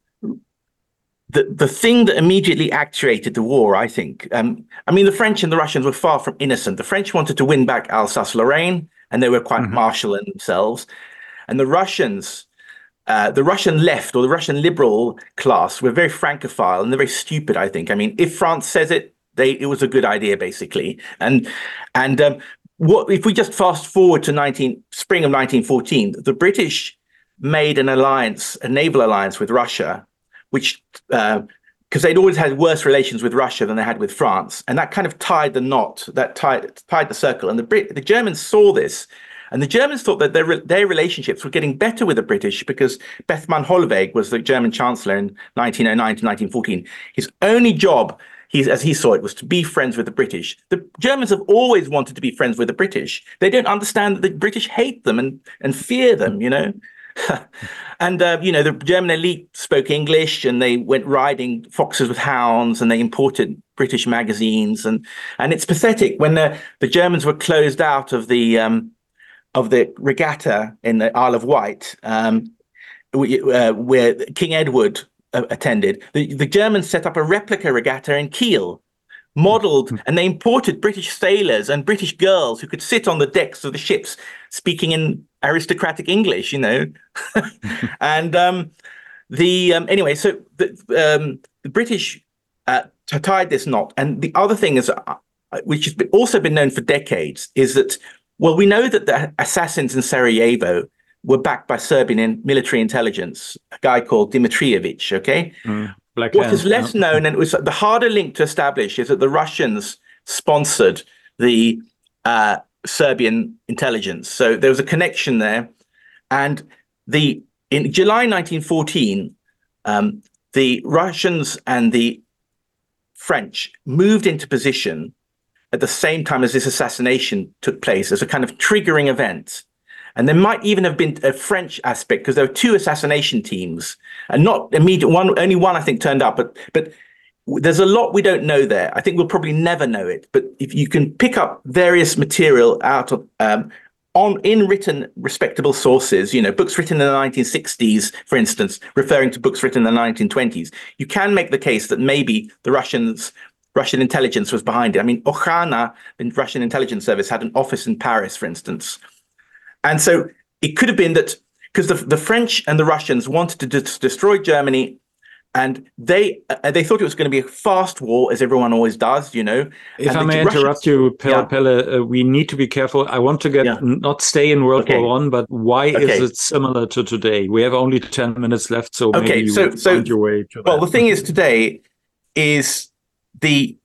the, the thing that immediately actuated the war, I think, um, I mean, the French and the Russians were far from innocent. The French wanted to win back Alsace Lorraine, and they were quite mm-hmm. martial in themselves. And the Russians, uh, the Russian left or the Russian liberal class were very francophile and they're very stupid, I think. I mean, if France says it, they it was a good idea, basically. And and um, what if we just fast forward to 19 spring of 1914, the British made an alliance, a naval alliance with Russia which because uh, they'd always had worse relations with Russia than they had with France, and that kind of tied the knot, that tied tied the circle. And the Brit- the Germans saw this, and the Germans thought that their their relationships were getting better with the British because Bethmann Hollweg was the German chancellor in 1909 to 1914. His only job. He, as he saw it, was to be friends with the British. The Germans have always wanted to be friends with the British. They don't understand that the British hate them and, and fear them, you know. and uh, you know the German elite spoke English, and they went riding foxes with hounds, and they imported British magazines, and and it's pathetic when the the Germans were closed out of the um, of the regatta in the Isle of Wight, um, uh, where King Edward uh, attended. The, the Germans set up a replica regatta in Kiel, modeled, and they imported British sailors and British girls who could sit on the decks of the ships speaking in aristocratic English, you know. and um, the um, anyway, so the, um, the British uh, tied this knot. And the other thing is, uh, which has been, also been known for decades, is that well, we know that the assassins in Sarajevo were backed by Serbian military intelligence, a guy called Dimitrijevic. Okay. Mm, what hand, is less yeah. known, and it was the harder link to establish, is that the Russians sponsored the uh, Serbian intelligence. So there was a connection there. And the in July 1914, um, the Russians and the French moved into position at the same time as this assassination took place as a kind of triggering event. And there might even have been a French aspect because there were two assassination teams, and not immediate one. Only one, I think, turned up. But but there's a lot we don't know there. I think we'll probably never know it. But if you can pick up various material out of um, on in written respectable sources, you know, books written in the 1960s, for instance, referring to books written in the 1920s, you can make the case that maybe the Russians Russian intelligence was behind it. I mean, Okhrana, the Russian intelligence service, had an office in Paris, for instance. And so it could have been that because the, the French and the Russians wanted to de- destroy Germany and they uh, they thought it was going to be a fast war, as everyone always does, you know. If and I may Russians, interrupt you, Pelle, yeah. Pelle uh, we need to be careful. I want to get Yeah. not stay in World Okay. War One, but why Okay. is it similar to today? We have only ten minutes left, so Okay, maybe so- will so- find your way to Well, that. the thing is today is the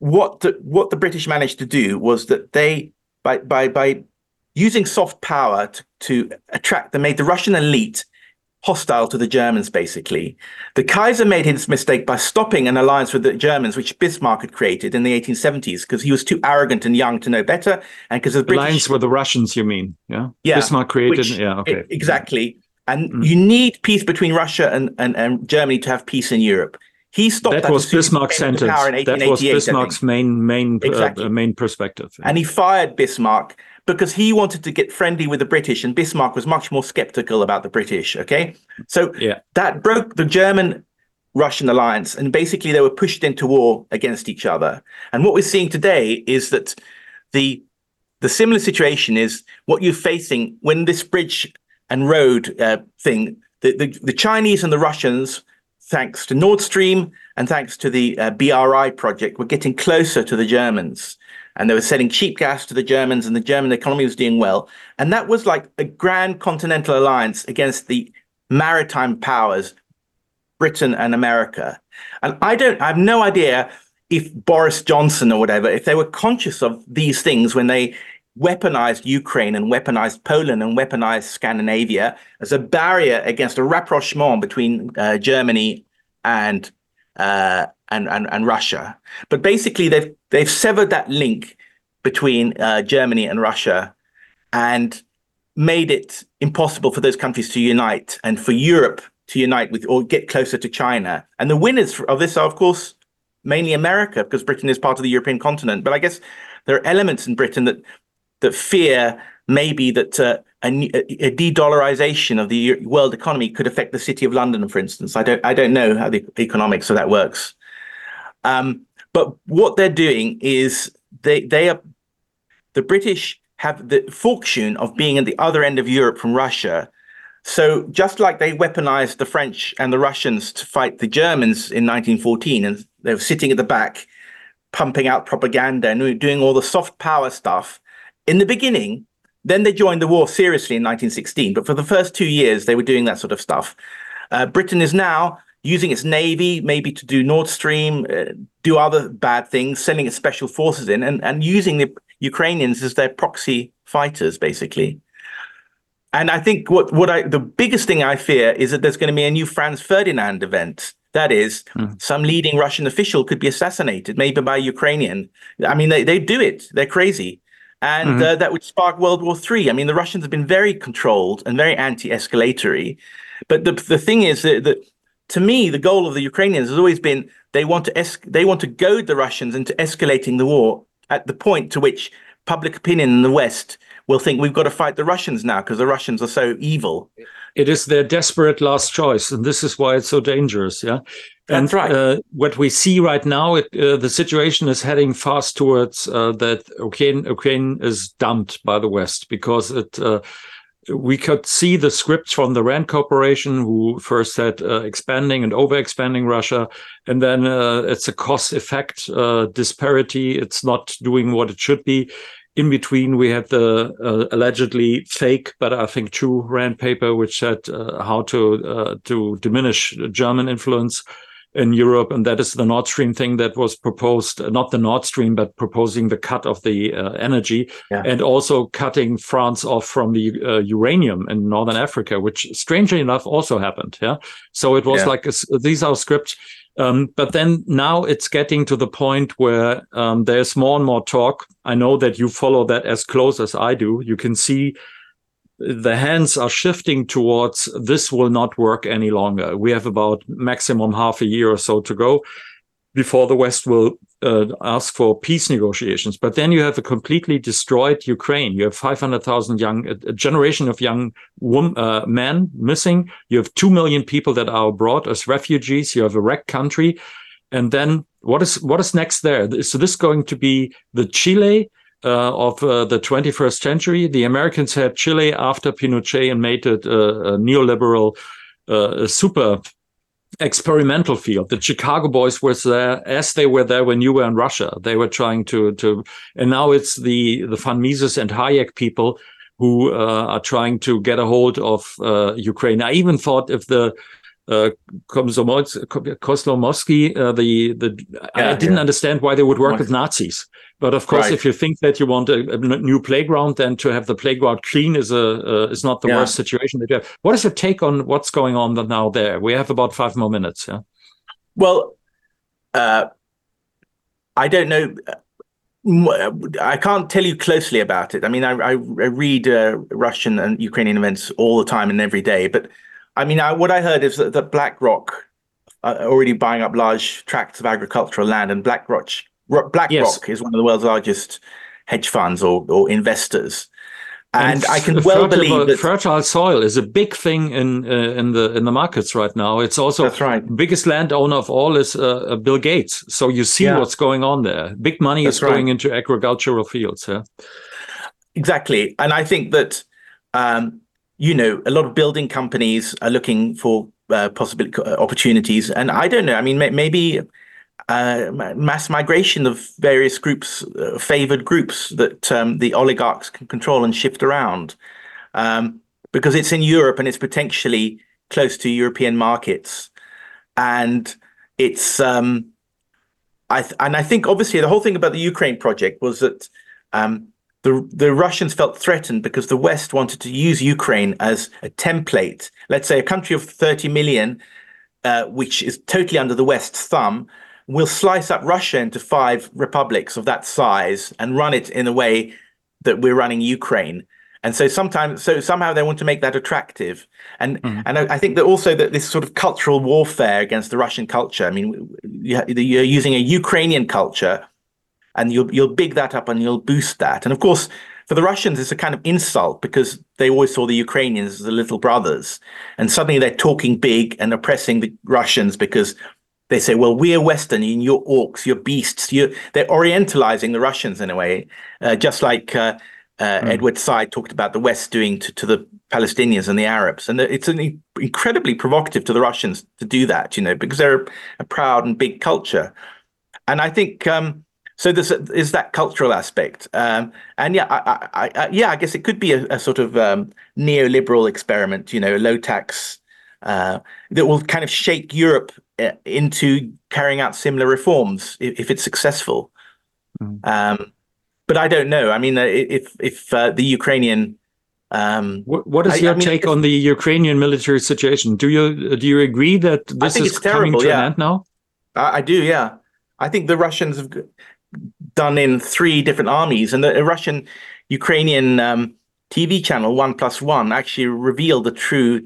what the what the British managed to do was that they by by by using soft power to, to attract they made the Russian elite hostile to the Germans basically. The Kaiser made his mistake by stopping an alliance with the Germans which Bismarck had created in the 1870s because he was too arrogant and young to know better and because the British alliance with the Russians, you mean? Yeah. Yeah, Bismarck created. which- yeah. Okay. Exactly. And Mm. you need peace between Russia and, and, and Germany to have peace in Europe. He stopped that, that was as soon as he Bismarck's sentence. That was Bismarck's main main Exactly. uh, main perspective. And he fired Bismarck because he wanted to get friendly with the British, and Bismarck was much more skeptical about the British. Okay, so Yeah. that broke the German Russian alliance, and basically they were pushed into war against each other. And what we're seeing today is that the the similar situation is what you're facing when this bridge and road uh, thing. The, the the Chinese and the Russians, thanks to Nord Stream and thanks to the uh, BRI project, were getting closer to the Germans. And they were selling cheap gas to the Germans, and the German economy was doing well. And that was like a grand continental alliance against the maritime powers, Britain and America. And I don't, I have no idea if Boris Johnson or whatever, if they were conscious of these things when they weaponized Ukraine and weaponized Poland and weaponized Scandinavia as a barrier against a rapprochement between uh, Germany and, uh, and and and Russia. But basically, they've they've severed that link between uh, Germany and Russia, and made it impossible for those countries to unite and for Europe to unite with or get closer to China. And the winners of this are, of course, mainly America because Britain is part of the European continent. But I guess there are elements in Britain that that fear maybe that uh, a, a de-dollarization of the world economy could affect the city of London, for instance. I don't I don't know how the economics of that works. Um, but what they're doing is they they are the British have the fortune of being at the other end of Europe from Russia. So just like they weaponized the French and the Russians to fight the Germans in 1914, and they were sitting at the back, pumping out propaganda and doing all the soft power stuff in the beginning. Then they joined the war seriously in 1916, but for the first two years they were doing that sort of stuff. Uh, Britain is now using its navy maybe to do Nord Stream, uh, do other bad things, sending its special forces in, and, and using the Ukrainians as their proxy fighters, basically. And I think what what I the biggest thing I fear is that there's going to be a new Franz Ferdinand event. That is, some leading Russian official could be assassinated, maybe by a Ukrainian. I mean, they, they do it. They're crazy. And uh, that would spark World War Three. I mean, the Russians have been very controlled and very anti-escalatory. But the the thing is that, that to me, the goal of the Ukrainians has always been they want to es- they want to goad the Russians into escalating the war at the point to which public opinion in the West will think we've got to fight the Russians now because the Russians are so evil. it is their desperate last choice, and this is why it's so dangerous. Yeah, and That's right. uh, what we see right now, it, uh, the situation is heading fast towards uh, that Ukraine. Ukraine is dumped by the West because it. We could see the scripts from the Rand Corporation, who first said uh, expanding and overexpanding Russia, and then uh, it's a cost effect uh, disparity. It's not doing what it should be. In between, we had the uh, allegedly fake, but I think true Rand paper, which said uh, how to uh, to diminish German influence in Europe, and that is the Nord Stream thing that was proposed, uh, not the Nord Stream, but proposing the cut of the uh, energy yeah. and also cutting France off from the uh, uranium in Northern Africa, which strangely enough also happened. Yeah. So it was yeah. like, a, these are scripts. Um, but then now it's getting to the point where um, there's more and more talk. I know that you follow that as close as I do. You can see the hands are shifting towards this will not work any longer. We have about maximum half a year or so to go before the West will uh, ask for peace negotiations. But then you have a completely destroyed Ukraine. You have 500,000 young, a generation of young women, uh, men missing. You have 2 million people that are abroad as refugees. You have a wrecked country. And then what is, what is next there? So this going to be the Chile of uh, the 21st century. The Americans had Chile after Pinochet and made it a, a neoliberal uh, super experimental field. The Chicago boys were there as they were there when you were in Russia. They were trying to to, and now it's the the von Mises and Hayek people who uh, are trying to get a hold of uh, Ukraine. I even thought if the uh, Kolomoisky, uh, the the yeah, I didn't yeah. understand why they would work with Nazis. But of course, right. if you think that you want a, a, new playground, then to have the playground clean is a uh, is not the yeah. worst situation that you have. What is your take on what's going on now there? We have about five more minutes. Yeah. Well, uh, I don't know. I can't tell you closely about it. I mean, I, I, I read uh, Russian and Ukrainian events all the time and every day, but I mean, I, what I heard is that, that BlackRock are already buying up large tracts of agricultural land, and BlackRock BlackRock yes. is one of the world's largest hedge funds or, or investors. And, and I can well believe that fertile soil is a big thing in uh, in the in the markets right now. It's also that's right. Biggest landowner of all is uh, uh, Bill Gates. So you see yeah. what's going on there. Big money that's is going into agricultural fields. Yeah, exactly. And I think that um, you know, a lot of building companies are looking for uh, possible uh, opportunities. And I don't know. I mean, maybe uh, mass migration of various groups, uh, favored groups that um, the oligarchs can control and shift around, um, because it's in Europe and it's potentially close to European markets, and it's. Um, I th- and I think obviously the whole thing about the Ukraine project was that um, the the Russians felt threatened because the West wanted to use Ukraine as a template. Let's say a country of 30 million, uh, which is totally under the West's thumb, will slice up Russia into five republics of that size and run it in a way that we're running Ukraine. And so sometimes, so somehow they want to make that attractive, and mm. and I, I, think that also that this sort of cultural warfare against the Russian culture. I mean, you're using a Ukrainian culture and you'll you'll big that up and you'll boost that. And of course, for the Russians, it's a kind of insult because they always saw the Ukrainians as the little brothers, and suddenly they're talking big and oppressing the Russians because they say, "Well, we're Western, and you're orcs, you're beasts." You're, they're Orientalizing the Russians in a way, uh, just like. Uh, uh, mm. Edward Said talked about the West doing to, to the Palestinians and the Arabs, and it's an incredibly provocative to the Russians to do that, you know, because they're a proud and big culture. And I think um, so there's is that cultural aspect, um, and yeah, I, I, I, yeah, I guess it could be a, a sort of um, neoliberal experiment, you know, low tax uh, that will kind of shake Europe uh, into carrying out similar reforms if, if it's successful. Mm. Um, but I don't know. I mean, uh, if if uh, the Ukrainian um, what, what is your I mean, take on the Ukrainian military situation? Do you do you agree that this is coming terrible, to yeah. an end now? I, I, do. Yeah, I think the Russians have done in three different armies, and the Russian Ukrainian um, TV channel One Plus One actually revealed the true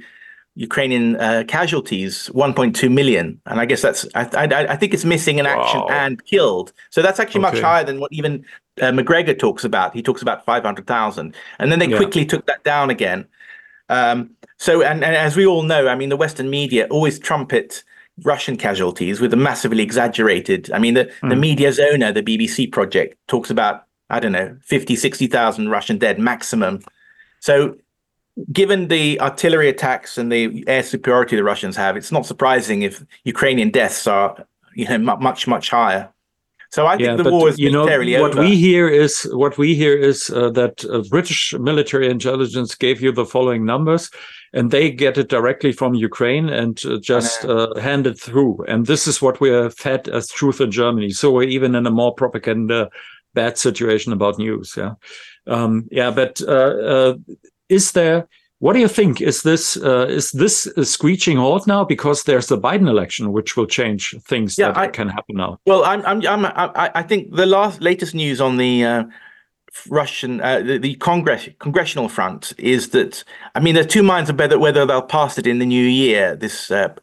Ukrainian uh, casualties, 1.2 million, and I guess that's I, I, I think it's missing in action wow. and killed. So that's actually okay. much higher than what even uh, Macgregor talks about. He talks about 500,000, and then they yeah. quickly took that down again. Um, so, and, and, as we all know, I mean, the Western media always trumpet Russian casualties with a massively exaggerated. I mean, the, mm. the hmm. Mediazona, the BBC project, talks about, I don't know, 50, 60,000 Russian dead maximum. So, given the artillery attacks and the air superiority the Russians have, it's not surprising if Ukrainian deaths are, you know, much, much higher. So I think yeah, the war is you know what over. we hear is what we hear is uh, that uh, British military intelligence gave you the following numbers. And they get it directly from Ukraine and uh, just uh, hand it through. And this is what we are fed as truth in Germany. So we're even in a more propaganda bad situation about news. Yeah, um, yeah. But uh, uh, is there? What do you think? Is this uh, is this a screeching halt now because there's the Biden election, which will change things yeah, that I, can happen now? Well, I'm, I'm, I'm, I, I think the last latest news on the uh, Russian uh, the, the, Congress congressional front is that I mean, there's two minds about whether they'll pass it in the new year. This uh,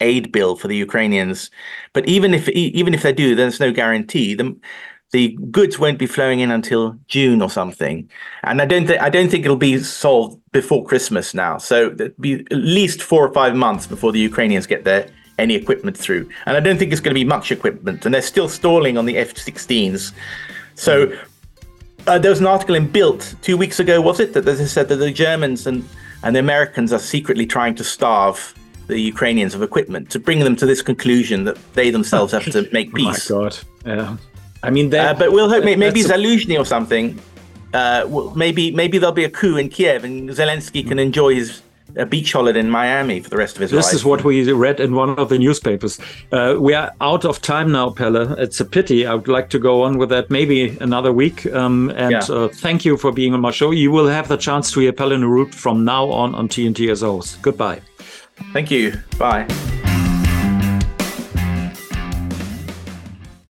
aid bill for the Ukrainians, but even if even if they do, there's no guarantee. The, the goods won't be flowing in until June or something, and I don't think I don't think it'll be solved before Christmas now. So it'll be at least four or five months before the Ukrainians get their any equipment through, and I don't think it's going to be much equipment, and they're still stalling on the F-16s. So uh, there was an article in Bild two weeks ago, was it, that they said that the Germans and, and the Americans are secretly trying to starve the Ukrainians of equipment to bring them to this conclusion that they themselves have to make peace. oh my God. Yeah. I mean, uh, but we'll hope maybe Zaluzhny or something. Uh, maybe maybe there'll be a coup in Kiev and Zelensky can enjoy his a beach holiday in Miami for the rest of his this life. This is what we read in one of the newspapers. Uh, we are out of time now, Pelle. It's a pity. I would like to go on with that maybe another week. Um, and yeah. uh, thank you for being on my show. You will have the chance to hear Pelle Neroth from now on on TNT as host. Goodbye. Thank you. Bye.